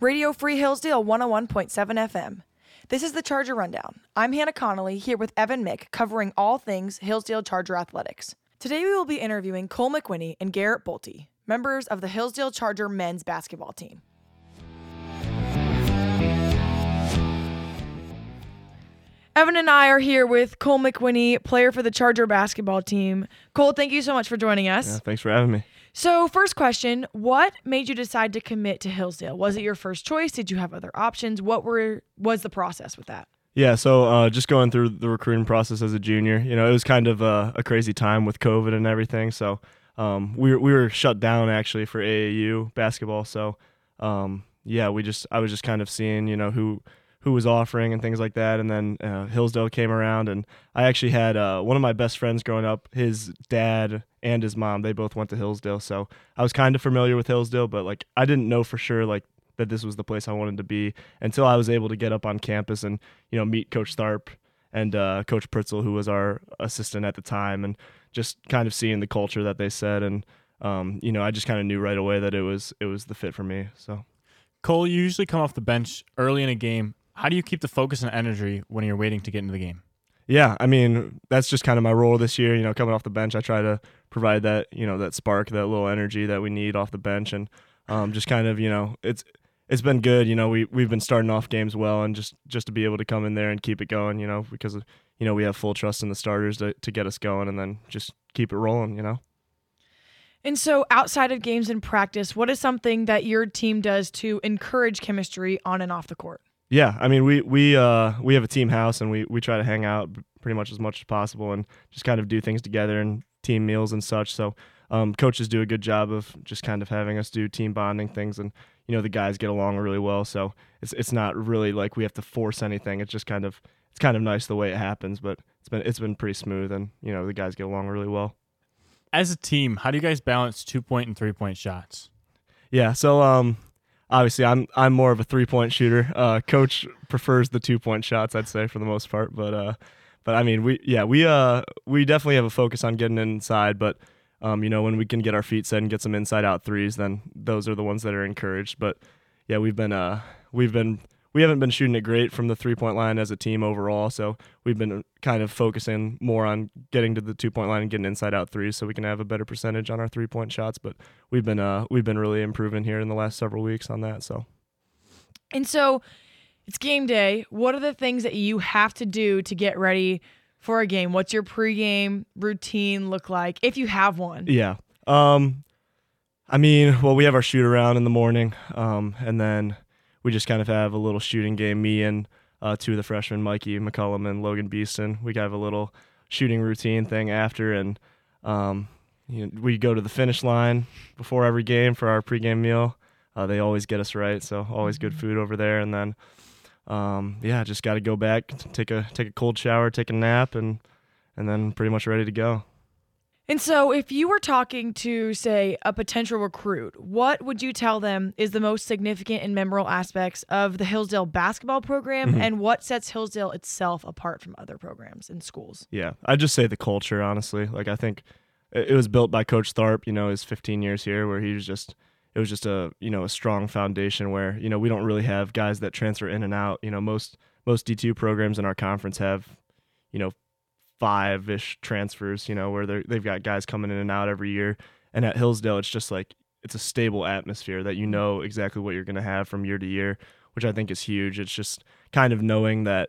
Radio Free Hillsdale 101.7 FM. This is the Charger Rundown. I'm Hana Connelly here with Evan Mick covering all things Hillsdale Charger athletics. Today we will be interviewing Cole McWhinnie and Garrett Bolte, members of the Hillsdale Charger men's basketball team. Evan and I are here with Cole McWhinnie, player for the Charger basketball team. Cole, thank you so much for joining us. Yeah, thanks for having me. So, first question, what made you decide to commit to Hillsdale? Was it your first choice? Did you have other options? What were was the process with that? Yeah, so uh, just going through the recruiting process as a junior, you know, it was kind of a, a crazy time with COVID and everything. So um, we we were shut down actually for AAU basketball. So um, yeah, we just I was just kind of seeing you know who who was offering and things like that. And then uh, Hillsdale came around, and I actually had uh, one of my best friends growing up. His dad and his mom, they both went to Hillsdale, so I was kind of familiar with Hillsdale, but like I didn't know for sure like that this was the place I wanted to be until I was able to get up on campus and you know meet Coach Tharp and uh, Coach Pritzel, who was our assistant at the time, and just kind of seeing the culture that they said and. Um, you know, I just kind of knew right away that it was it was the fit for me. So, Cole, you usually come off the bench early in a game how do you keep the focus and energy when you're waiting to get into the game? Yeah, I mean that's just kind of my role this year. You know, coming off the bench, I try to provide that you know that spark, that little energy that we need off the bench, and um, just kind of you know it's it's been good. You know, we we've been starting off games well, and just just to be able to come in there and keep it going. You know, because you know we have full trust in the starters to to get us going, and then just keep it rolling. You know. And so, outside of games and practice, what is something that your team does to encourage chemistry on and off the court? Yeah, I mean we we uh we have a team house and we we try to hang out pretty much as much as possible and just kind of do things together and team meals and such. So um, coaches do a good job of just kind of having us do team bonding things and you know the guys get along really well. So it's it's not really like we have to force anything. It's just kind of it's kind of nice the way it happens, but it's been it's been pretty smooth and you know the guys get along really well. As a team, how do you guys balance two point and three point shots? Yeah, so um, obviously I'm I'm more of a three point shooter. Uh, coach prefers the two point shots, I'd say for the most part. But uh, but I mean we yeah we uh we definitely have a focus on getting inside. But um, you know when we can get our feet set and get some inside out threes, then those are the ones that are encouraged. But yeah, we've been uh we've been we haven't been shooting it great from the three point line as a team overall. So we've been kind of focusing more on getting to the two point line and getting inside out threes so we can have a better percentage on our three point shots. But we've been uh we've been really improving here in the last several weeks on that. So And so it's game day. What are the things that you have to do to get ready for a game? What's your pregame routine look like if you have one? Yeah. Um I mean, well, we have our shoot around in the morning, um, and then we just kind of have a little shooting game. Me and uh, two of the freshmen, Mikey McCullum and Logan Beeston, we have a little shooting routine thing after, and um, you know, we go to the finish line before every game for our pregame meal. Uh, they always get us right, so always good mm-hmm. food over there. And then, um, yeah, just got to go back, take a take a cold shower, take a nap, and and then pretty much ready to go. And so, if you were talking to, say, a potential recruit, what would you tell them is the most significant and memorable aspects of the Hillsdale basketball program mm-hmm. and what sets Hillsdale itself apart from other programs and schools? Yeah, I'd just say the culture, honestly. Like, I think it was built by Coach Tharp, you know, his 15 years here, where he was just. It was just a you know a strong foundation where you know we don't really have guys that transfer in and out. You know most most D two programs in our conference have you know five ish transfers, you know, where they they've got guys coming in and out every year. And at Hillsdale, it's just like it's a stable atmosphere that you mm-hmm. know exactly what you're going to have from year to year, which I think is huge. It's just kind of knowing that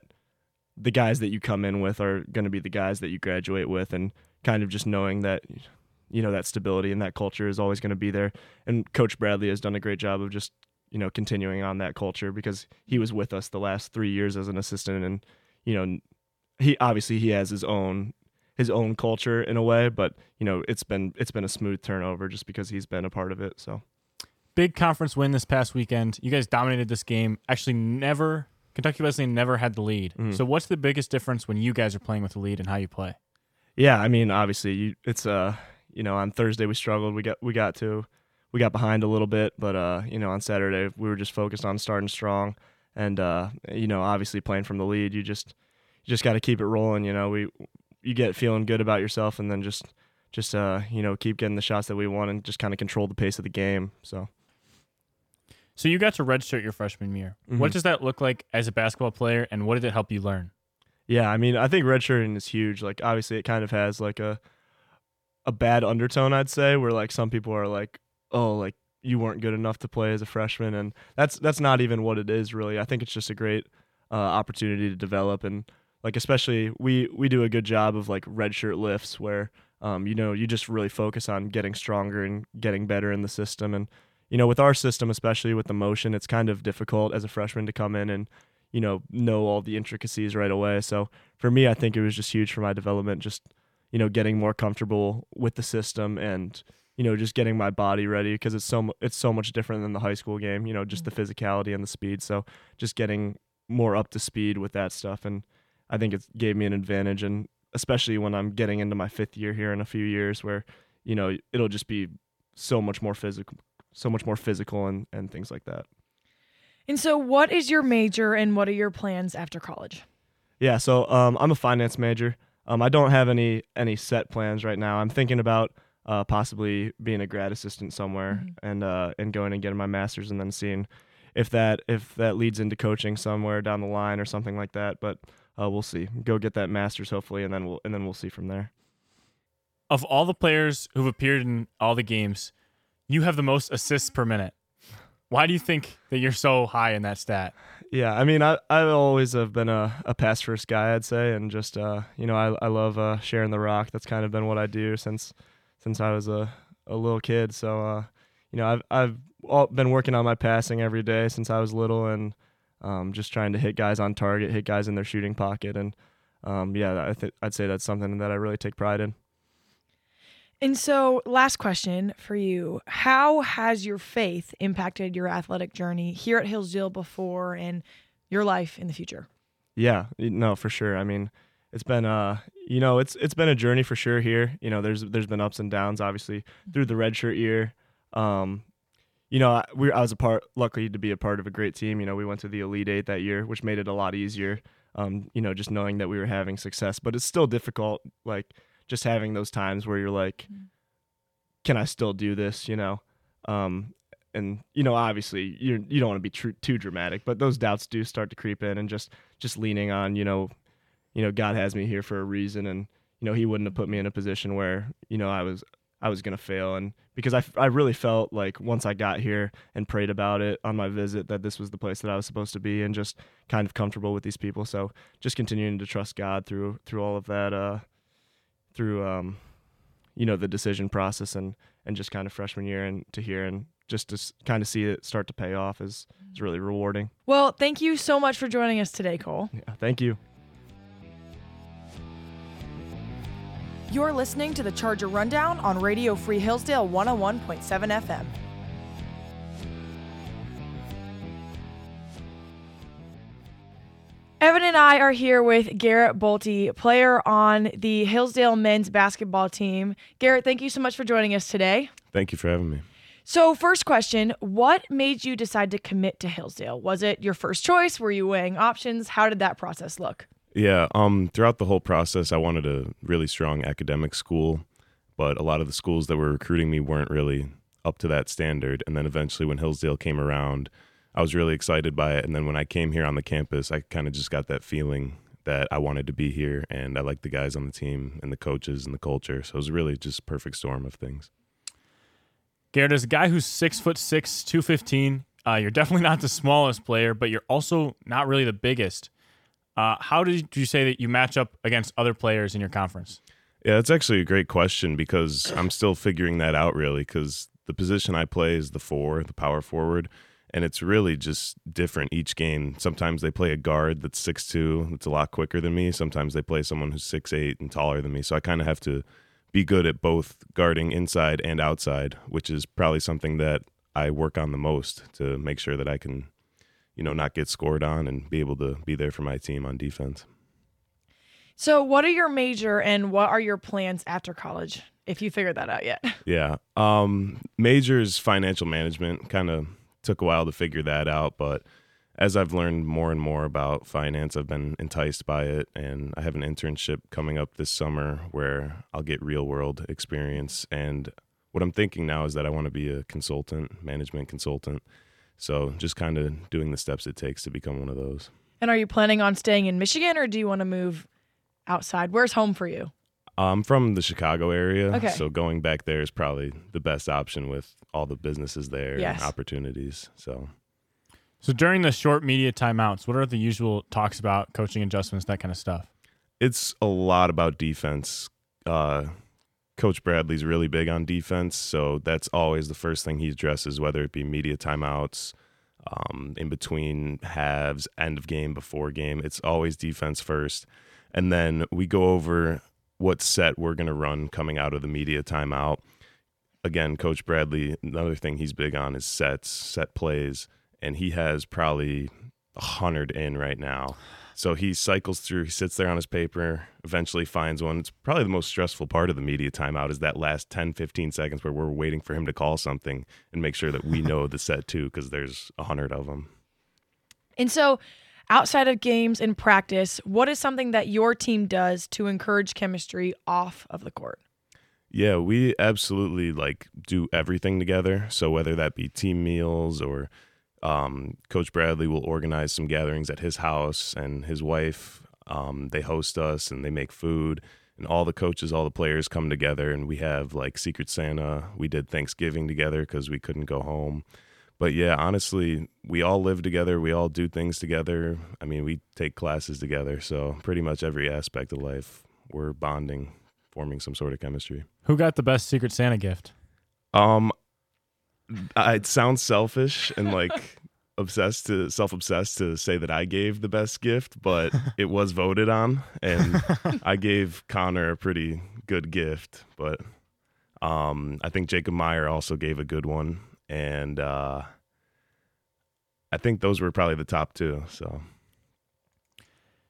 the guys that you come in with are going to be the guys that you graduate with, and kind of just knowing that you know that stability and that culture is always going to be there. And Coach Bradley has done a great job of just you know continuing on that culture because he was with us the last three years as an assistant, and you know he obviously he has his own his own culture in a way, but you know it's been it's been a smooth turnover just because he's been a part of it. So big conference win this past weekend. You guys dominated this game. Actually, never Kentucky Wesleyan never had the lead. Mm-hmm. So what's the biggest difference when you guys are playing with the lead and how you play? Yeah, I mean obviously you, it's uh you know on Thursday we struggled. We got we got to we got behind a little bit, but uh you know on Saturday we were just focused on starting strong and uh you know obviously playing from the lead you just just got to keep it rolling. You know, we you get feeling good about yourself, and then just just uh you know keep getting the shots that we want, and just kind of control the pace of the game. So. So you got to redshirt your freshman year. Mhm. What does that look like as a basketball player, and what did it help you learn? Yeah, I mean, I think redshirting is huge. Like, obviously, it kind of has like a a bad undertone, I'd say, where like some people are like, "Oh, like you weren't good enough to play as a freshman," and that's that's not even what it is really. I think it's just a great uh, opportunity to develop, and like especially we we do a good job of like redshirt lifts where um, you know you just really focus on getting stronger and getting better in the system, and you know with our system, especially with the motion, it's kind of difficult as a freshman to come in and you know know all the intricacies right away. So for me, I think it was just huge for my development, just you know getting more comfortable with the system and you know just getting my body ready because it's so it's so much different than the high school game. You know, just the physicality and the speed. So just getting more up to speed with that stuff, and I think it gave me an advantage, and especially when I'm getting into my fifth year here in a few years, where you know it'll just be so much more physical, so much more physical, and and things like that. And so, what is your major and what are your plans after college? Yeah, so um, I'm a finance major. Um, I don't have any any set plans right now. I'm thinking about uh, possibly being a grad assistant somewhere Mhm. and uh, and going and getting my master's and then seeing if that if that leads into coaching somewhere down the line or something like that. But uh, we'll see. Go get that master's hopefully, and then we'll and then we'll see from there. Of all the players who've appeared in all the games, you have the most assists per minute. Why do you think that you're so high in that stat? Yeah, I mean, I I always have been a, a pass first guy, I'd say, and just uh, you know, I I love uh, sharing the rock. That's kind of been what I do since since I was a, a little kid. So uh, you know, I've I've all, been working on my passing every day since I was little, and um, just trying to hit guys on target, hit guys in their shooting pocket, and um, yeah, I th- I'd say that's something that I really take pride in. And so, last question for you How has your faith impacted your athletic journey here at Hillsdale before and your life in the future? Yeah, no, for sure. I mean, it's been uh, you know, it's it's been a journey for sure here. You know, there's there's been ups and downs, obviously, through the redshirt year. Um, you know, I, we I was a part, lucky to be a part of a great team. You know, we went to the Elite Eight that year, which made it a lot easier. Um, you know, just knowing that we were having success, but it's still difficult. Like just having those times where you're like, Mm. can I still do this? You know, um, and you know, obviously, you you don't want to be tr- too dramatic, but those doubts do start to creep in, and just just leaning on, you know, you know, God has me here for a reason, and you know, He wouldn't have put me in a position where you know I was I was gonna fail, and because I, I really felt like once I got here and prayed about it on my visit that this was the place that I was supposed to be, and just kind of comfortable with these people. So just continuing to trust God through through all of that, uh, through um, you know, the decision process and and just kind of freshman year and to here and just to kind of see it start to pay off is is really rewarding. Well, thank you so much for joining us today, Cole. Yeah, thank you. You're listening to the Charger Rundown on Radio Free Hillsdale 101.7 FM. Evan and I are here with Garrett Bolte, player on the Hillsdale men's basketball team. Garrett, thank you so much for joining us today. Thank you for having me. So, first question What made you decide to commit to Hillsdale? Was it your first choice? Were you weighing options? How did that process look? Yeah, um, throughout the whole process, I wanted a really strong academic school, but a lot of the schools that were recruiting me weren't really up to that standard. And then eventually, when Hillsdale came around, I was really excited by it. And then when I came here on the campus, I kind of just got that feeling that I wanted to be here, and I liked the guys on the team and the coaches and the culture. So it was really just perfect storm of things. Garrett, as a guy who's six foot six, two fifteen, uh, you're definitely not the smallest player, but you're also not really the biggest. Uh, how did you say that you match up against other players in your conference? Yeah, that's actually a great question because I'm still figuring that out really because the position I play is the four, the power forward, and it's really just different each game. Sometimes they play a guard that's six two, that's a lot quicker than me. Sometimes they play someone who's six eight and taller than me. So I kind of have to be good at both guarding inside and outside, which is probably something that I work on the most to make sure that I can, you know, not get scored on and be able to be there for my team on defense. So, what are your major and what are your plans after college? If you figured that out yet. Yeah. Um, majors financial management kind of took a while to figure that out, but as I've learned more and more about finance, I've been enticed by it. And I have an internship coming up this summer where I'll get real world experience. And what I'm thinking now is that I want to be a consultant, management consultant. So just kind of doing the steps it takes to become one of those. And are you planning on staying in Michigan or do you want to move outside? Where's home for you? I'm from the Chicago area, Okay. so going back there is probably the best option with all the businesses there Yes. and opportunities. So So during the short media timeouts, what are the usual talks about coaching adjustments, that kind of stuff? it's a lot about defense. Uh, Coach Bradley's really big on defense, so that's always the first thing he addresses, whether it be media timeouts, um, in between halves, end of game, before game. It's always defense first, and then we go over what set we're going to run coming out of the media timeout. Again, Coach Bradley, another thing he's big on is sets, set plays, and he has probably a hundred in right now. So he cycles through, he sits there on his paper, eventually finds one. It's probably the most stressful part of the media timeout is that last 10, 15 seconds where we're waiting for him to call something and make sure that we know the set too, because there's a hundred of them. And so, outside of games and practice, what is something that your team does to encourage chemistry off of the court? Yeah, we absolutely like do everything together. So whether that be team meals or um, Coach Bradley will organize some gatherings at his house and his wife. Um, they host us and they make food, and all the coaches, all the players come together, and we have like Secret Santa. We did Thanksgiving together because we couldn't go home. But yeah, honestly, we all live together. We all do things together. I mean, we take classes together. So pretty much every aspect of life, we're bonding, forming some sort of chemistry. Who got the best Secret Santa gift? Um, I- it sounds selfish and like obsessed to self-obsessed to say that I gave the best gift, but it was voted on, and I gave Connor a pretty good gift. But um, I think Jacob Meyer also gave a good one, and uh, I think those were probably the top two. So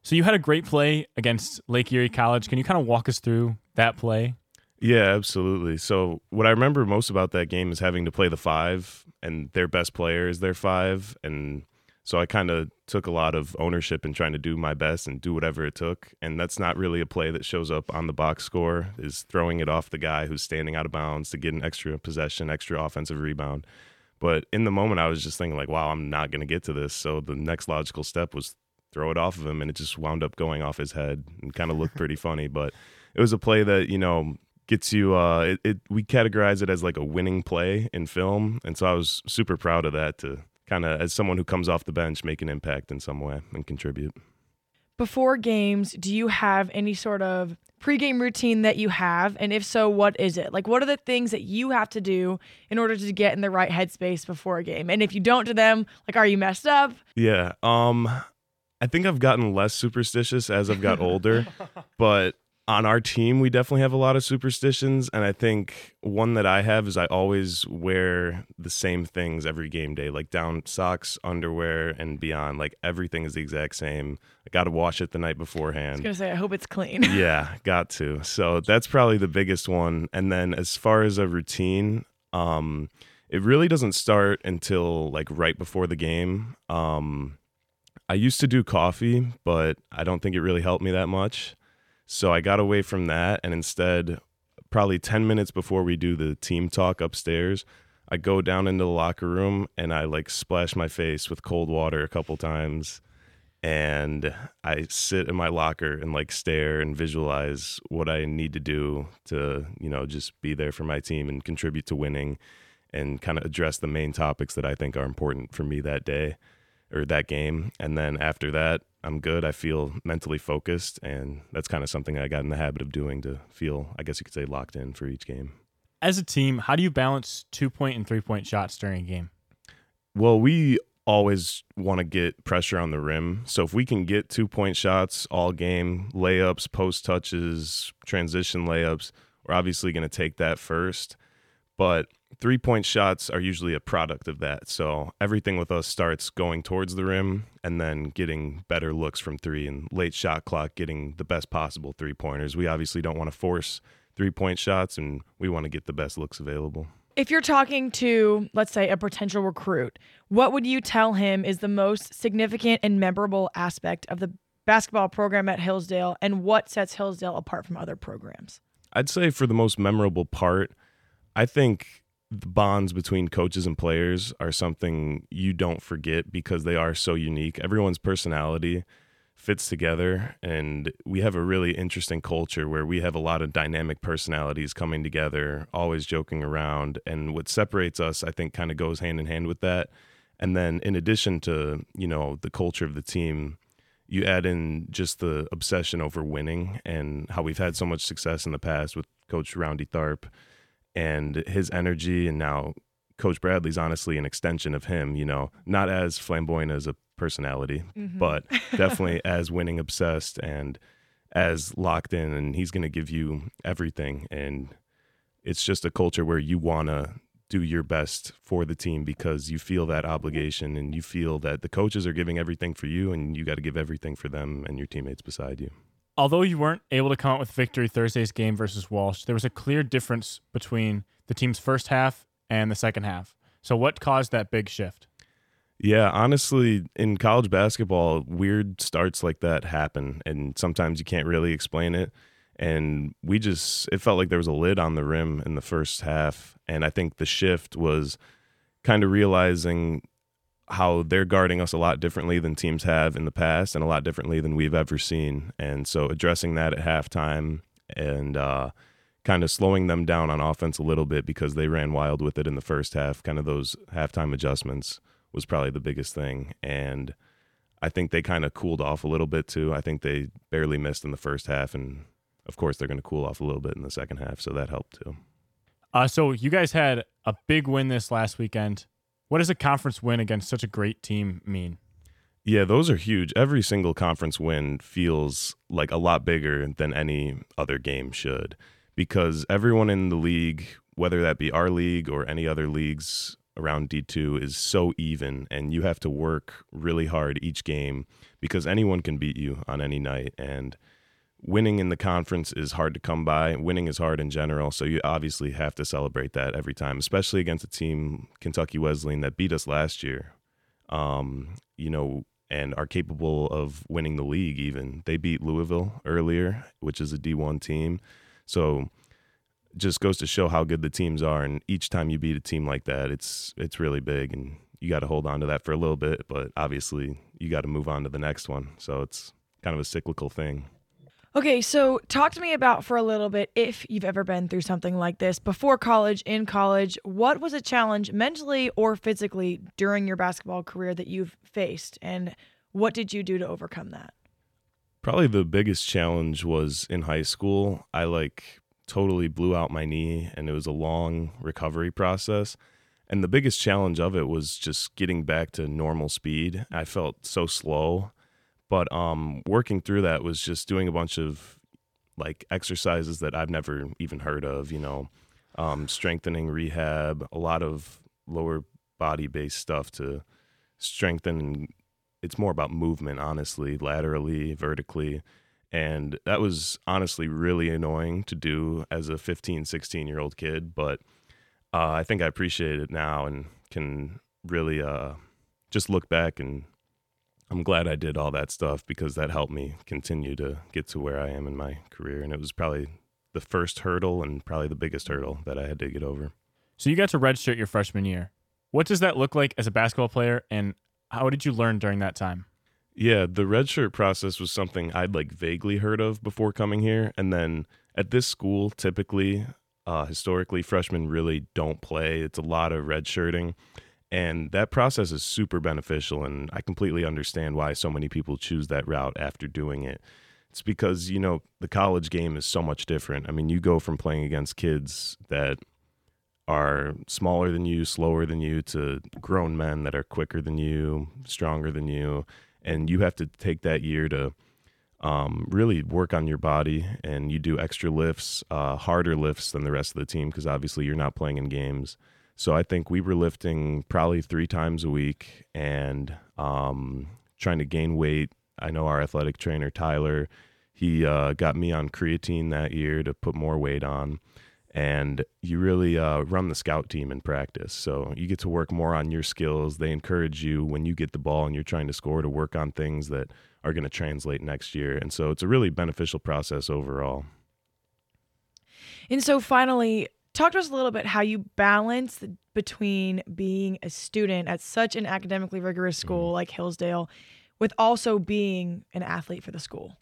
So you had a great play against Lake Erie College. Can you kind of walk us through that play? Yeah, absolutely. So what I remember most about that game is having to play the five, and their best player is their five, and so I kind of took a lot of ownership in trying to do my best and do whatever it took. And that's not really a play that shows up on the box score. Is throwing it off the guy who's standing out of bounds to get an extra possession, extra offensive rebound. But in the moment, I was just thinking like, "Wow, I'm not going to get to this." So the next logical step was throw it off of him, and it just wound up going off his head and kind of looked pretty funny. But it was a play that you know gets you uh it, it we categorize it as like a winning play in film and so i was super proud of that to kind of as someone who comes off the bench make an impact in some way and contribute Before games, do you have any sort of pregame routine that you have? And if so, what is it? Like, what are the things that you have to do in order to get in the right headspace before a game? And if you don't do them, like, are you messed up? yeah um i think i've gotten less superstitious as i've got older but on our team we definitely have a lot of superstitions and i think one that i have is i always wear the same things every game day like down socks underwear and beyond like everything is the exact same i gotta wash it the night I was beforehand going to say, I hope it's clean. yeah, got to. So that's probably the biggest one. And then as far as a routine, um, it really doesn't start until like right before the game. Um, I used to do coffee, but I don't think it really helped me that much. So I got away from that and instead, probably 10 minutes before we do the team talk upstairs, I go down into the locker room and I like splash my face with cold water a couple times and I sit in my locker and like stare and visualize what I need to do to, you know, just be there for my team and contribute to winning and kind of address the main topics that I think are important for me that day or that game. And then after that, I'm good. I feel mentally focused and that's kind of something I got in the habit of doing to feel, I guess you could say, locked in for each game. As a team, how do you balance two point and three point shots during a game? Well, we always want to get pressure on the rim. So if we can get two point shots all game, layups, post touches, transition layups, we're obviously going to take that first. But three point shots are usually a product of that. So everything with us starts going towards the rim and then getting better looks from three and late shot clock getting the best possible three pointers. We obviously don't want to force three point shots and we want to get the best looks available. If you're talking to, let's say, a potential recruit, what would you tell him is the most significant and memorable aspect of the basketball program at Hillsdale and what sets Hillsdale apart from other programs? I'd say for the most memorable part, I think the bonds between coaches and players are something you don't forget because they are so unique. Everyone's personality fits together and we have a really interesting culture where we have a lot of dynamic personalities coming together always joking around and what separates us i think kind of goes hand in hand with that and then in addition to you know the culture of the team you add in just the obsession over winning and how we've had so much success in the past with coach roundy tharp and his energy and now coach bradley's honestly an extension of him you know not as flamboyant as a personality, mm-hmm. but definitely as winning obsessed and as locked in. And he's going to give you everything. And it's just a culture where you want to do your best for the team because you feel that obligation and you feel that the coaches are giving everything for you and you got to give everything for them and your teammates beside you. Although you weren't able to come out with victory Thursday's game versus Walsh, there was a clear difference between the team's first half and the second half. So, what caused that big shift? Yeah, honestly, in college basketball, weird starts like that happen, and sometimes you can't really explain it. And we just, it felt like there was a lid on the rim in the first half. And I think the shift was kind of realizing how they're guarding us a lot differently than teams have in the past and a lot differently than we've ever seen. And so addressing that at halftime and, uh, kind of slowing them down on offense a little bit because they ran wild with it in the first half, kind of those halftime adjustments was probably the biggest thing. And I think they kind of cooled off a little bit too. I think they barely missed in the first half, and of course they're going to cool off a little bit in the second half, so that helped too. Uh, so you guys had a big win this last weekend. What does a conference win against such a great team mean? Yeah, those are huge. Every single conference win feels like a lot bigger than any other game should because everyone in the league, whether that be our league or any other leagues around D2 is so even and you have to work really hard each game because anyone can beat you on any night and winning in the conference is hard to come by winning is hard in general so you obviously have to celebrate that every time especially against a team Kentucky Wesleyan that beat us last year um, you know and are capable of winning the league even they beat Louisville earlier which is a D1 team so just goes to show how good the teams are. And each time you beat a team like that, it's it's really big, and you got to hold on to that for a little bit. But obviously, you got to move on to the next one. So it's kind of a cyclical thing. Okay, so talk to me about for a little bit if you've ever been through something like this before college, in college. What was a challenge mentally or physically during your basketball career that you've faced, and what did you do to overcome that? Probably the biggest challenge was in high school. I like totally blew out my knee and it was a long recovery process. And the biggest challenge of it was just getting back to normal speed. I felt so slow, but um, working through that was just doing a bunch of like exercises that I've never even heard of, you know, um, strengthening rehab, a lot of lower body based stuff to strengthen. It's more about movement, honestly, laterally, vertically and that was honestly really annoying to do as a 15 16 year old kid but uh, i think i appreciate it now and can really uh, just look back and i'm glad i did all that stuff because that helped me continue to get to where i am in my career and it was probably the first hurdle and probably the biggest hurdle that i had to get over so you got to redshirt your freshman year what does that look like as a basketball player and how did you learn during that time yeah, the redshirt process was something I'd like vaguely heard of before coming here. And then at this school, typically, uh, historically, freshmen really don't play. It's a lot of redshirting. And that process is super beneficial. And I completely understand why so many people choose that route after doing it. It's because, you know, the college game is so much different. I mean, you go from playing against kids that are smaller than you, slower than you, to grown men that are quicker than you, stronger than you and you have to take that year to um, really work on your body and you do extra lifts, uh, harder lifts than the rest of the team because obviously you're not playing in games. So I think we were lifting probably three times a week and um, trying to gain weight. I know our athletic trainer Tyler, he uh, got me on creatine that year to put more weight on and you really uh, run the scout team in practice. So you get to work more on your skills. They encourage you when you get the ball and you're trying to score to work on things that are going to translate next year. And so it's a really beneficial process overall. And so finally, talk to us a little bit how you balance between being a student at such an academically rigorous school Mm-hmm. like Hillsdale with also being an athlete for the school.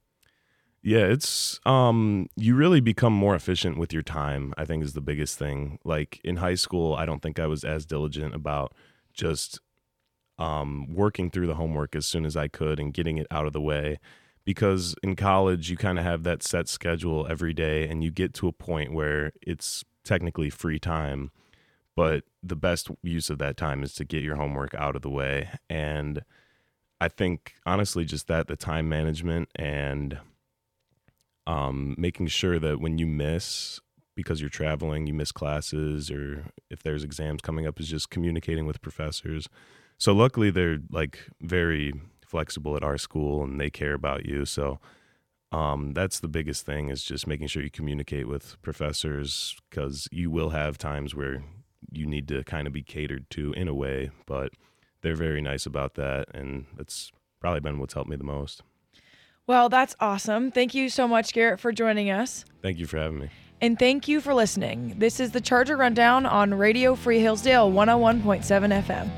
Yeah, it's um you really become more efficient with your time, I think is the biggest thing. Like in high school, I don't think I was as diligent about just um working through the homework as soon as I could and getting it out of the way because in college you kind of have that set schedule every day and you get to a point where it's technically free time, but the best use of that time is to get your homework out of the way and I think honestly just that the time management and um, making sure that when you miss because you're traveling, you miss classes, or if there's exams coming up, is just communicating with professors. So luckily, they're like very flexible at our school, and they care about you. So um, that's the biggest thing is just making sure you communicate with professors because you will have times where you need to kind of be catered to in a way, but they're very nice about that, and that's probably been what's helped me the most. Well, that's awesome. Thank you so much, Garrett, for joining us. Thank you for having me. And thank you for listening. This is the Charger Rundown on Radio Free Hillsdale 101.7 FM.